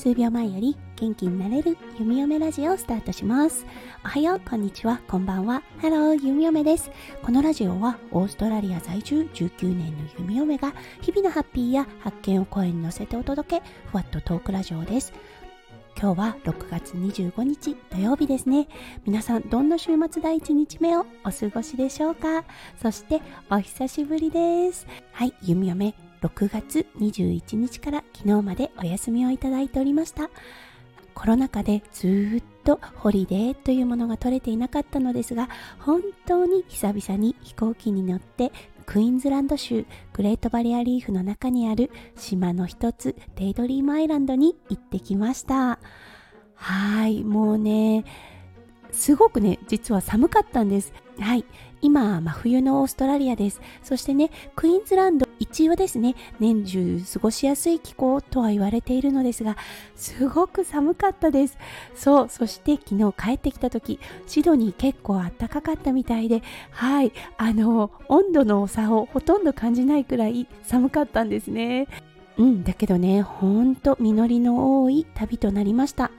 数秒前より元気になれる弓嫁ラジオをスタートします。おはようこんにちは。こんばんは。ハロー弓嫁です。このラジオはオーストラリア在住19年の弓嫁が日々のハッピーや発見を声に乗せてお届けふわっとトークラジオです。今日は6月25日土曜日ですね。皆さんどんな週末第1日目をお過ごしでしょうか？そしてお久しぶりです。はい弓嫁。6月21日から昨日までお休みをいただいておりました。コロナ禍でずっとホリデーというものが取れていなかったのですが本当に久々に飛行機に乗ってクイーンズランド州グレートバリアリーフの中にある島の一つデイドリームアイランドに行ってきました。はいもうねすごくね実は寒かったんです。はい今真冬のオーストラリアです。そしてねクイーンズランド一応ですね年中過ごしやすい気候とは言われているのですがすごく寒かったです。そうそして昨日帰ってきた時シドニー結構暖かかったみたいではいあの温度の差をほとんど感じないくらい寒かったんですね。うんだけどねほんと実りの多い旅となりました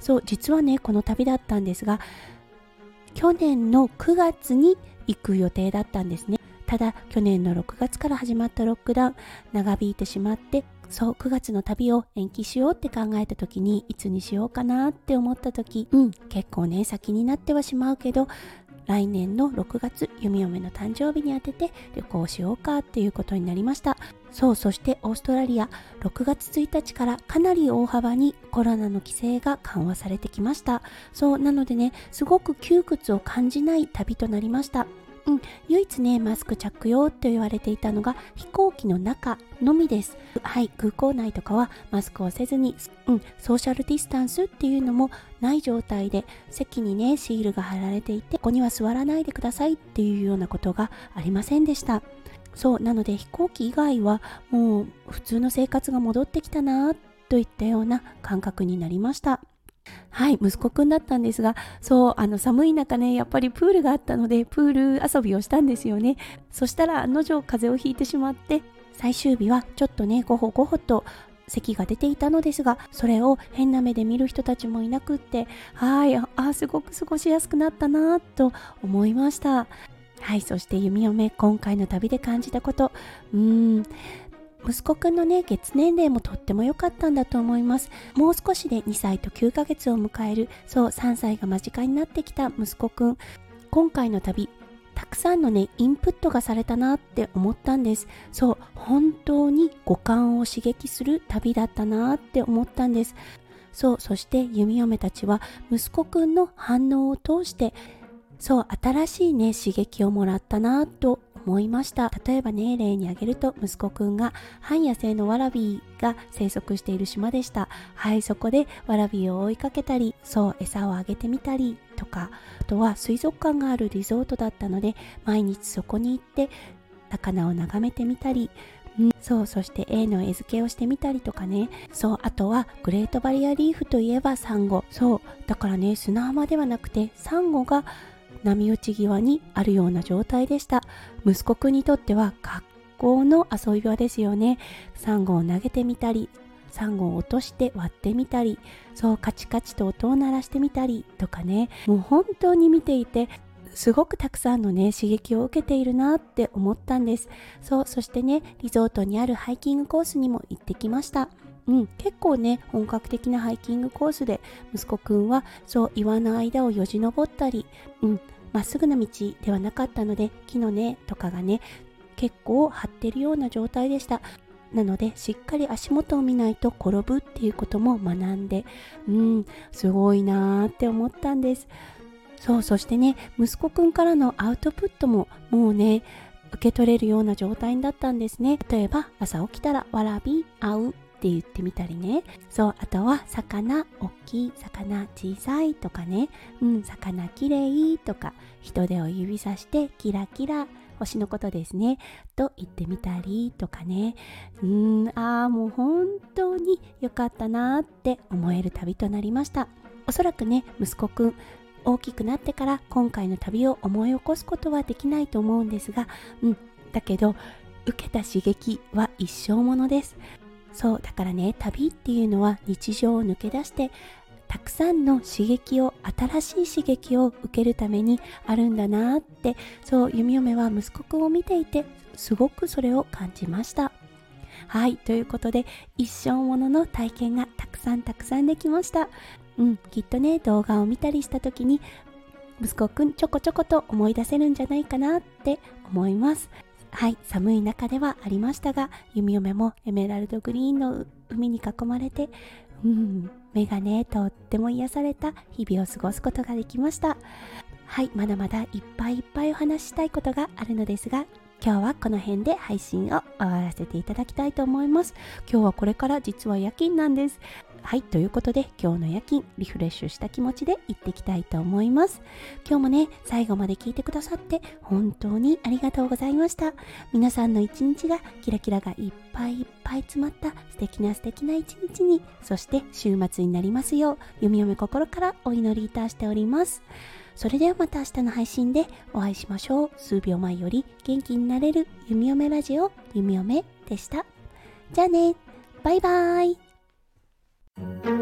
そう実はねこの旅だったんですが去年の9月に行く予定だったんですね。ただ去年の6月から始まったロックダウン長引いてしまってそう9月の旅を延期しようって考えた時にいつにしようかなって思った時うん結構ね先になってはしまうけど来年の6月弓嫁の誕生日に当てて旅行しようかっていうことになりました。そうそしてオーストラリア6月1日からかなり大幅にコロナの規制が緩和されてきました。そうなのでねすごく窮屈を感じない旅となりました。うん、唯一ねマスク着用と言われていたのが飛行機の中のみです。はい。空港内とかはマスクをせずに、うん、ソーシャルディスタンスっていうのもない状態で席にねシールが貼られていてここには座らないでくださいっていうようなことがありませんでした。そう。なので飛行機以外はもう普通の生活が戻ってきたなといったような感覚になりました。はい、息子くんだったんですが、そう、あの寒い中ね、やっぱりプールがあったので、プール遊びをしたんですよね。そしたら、案の定風邪をひいてしまって、最終日はちょっとね、ごほごほと咳が出ていたのですが、それを変な目で見る人たちもいなくって、はい、あ、すごく過ごしやすくなったなと思いました。はい、そして弓嫁、今回の旅で感じたこと、うーん、息子くんのね月年齢もとっても良かったんだと思います。もう少しで2歳と9ヶ月を迎えるそう3歳が間近になってきた息子くん。今回の旅たくさんのねインプットがされたなって思ったんです。そう本当に五感を刺激する旅だったなって思ったんです。そうそして弓嫁たちは息子くんの反応を通してそう新しいね刺激をもらったなと思いました。例えばね例に挙げると息子くんが半野生のワラビーが生息している島でした。はいそこでワラビーを追いかけたりそう餌をあげてみたりとかあとは水族館があるリゾートだったので毎日そこに行って魚を眺めてみたりうん、そうそして A の餌付けをしてみたりとかね。そうあとはグレートバリアリーフといえばサンゴ。そうだからね砂浜ではなくてサンゴが波打ち際にあるような状態でした。息子くんにとっては格好の遊び場ですよね。サンゴを投げてみたりサンゴを落として割ってみたりそうカチカチと音を鳴らしてみたりとかね。もう本当に見ていてすごくたくさんのね刺激を受けているなって思ったんです。そうそしてねリゾートにあるハイキングコースにも行ってきました。うん、結構ね本格的なハイキングコースで息子くんはそう岩の間をよじ登ったりうんまっすぐな道ではなかったので木の根とかがね結構張ってるような状態でした。なのでしっかり足元を見ないと転ぶっていうことも学んでうんすごいなーって思ったんです。そうそしてね息子くんからのアウトプットももうね受け取れるような状態だったんですね。例えば朝起きたらわらび会う。って言ってみたりね。そうあとは魚大きい魚小さいとかね。うん魚きれいとか人手を指さしてキラキラ星のことですね。と言ってみたりとかね。うんああもう本当に良かったなって思える旅となりました。おそらくね息子くん大きくなってから今回の旅を思い起こすことはできないと思うんですが。うんだけど受けた刺激は一生ものです。そうだからね旅っていうのは日常を抜け出してたくさんの刺激を新しい刺激を受けるためにあるんだなってそう弓嫁は息子くんを見ていてすごくそれを感じました。はいということで一生ものの体験がたくさんたくさんできました。うんきっとね動画を見たりした時に息子くんちょこちょこと思い出せるんじゃないかなって思います。はい寒い中ではありましたが弓嫁もエメラルドグリーンの海に囲まれてうん目がねとっても癒された日々を過ごすことができました。はいまだまだいっぱいいっぱいお話ししたいことがあるのですが今日はこの辺で配信を終わらせていただきたいと思います。今日はこれから実は夜勤なんです。はいということで今日の夜勤リフレッシュした気持ちで行っていきたいと思います。今日もね最後まで聞いてくださって本当にありがとうございました。皆さんの一日がキラキラがいっぱいいっぱい詰まった素敵な素敵な一日にそして週末になりますよう弓嫁心からお祈りいたしております。それではまた明日の配信でお会いしましょう。数秒前より元気になれる弓嫁ラジオ、弓嫁でした。じゃあね、バイバーイ。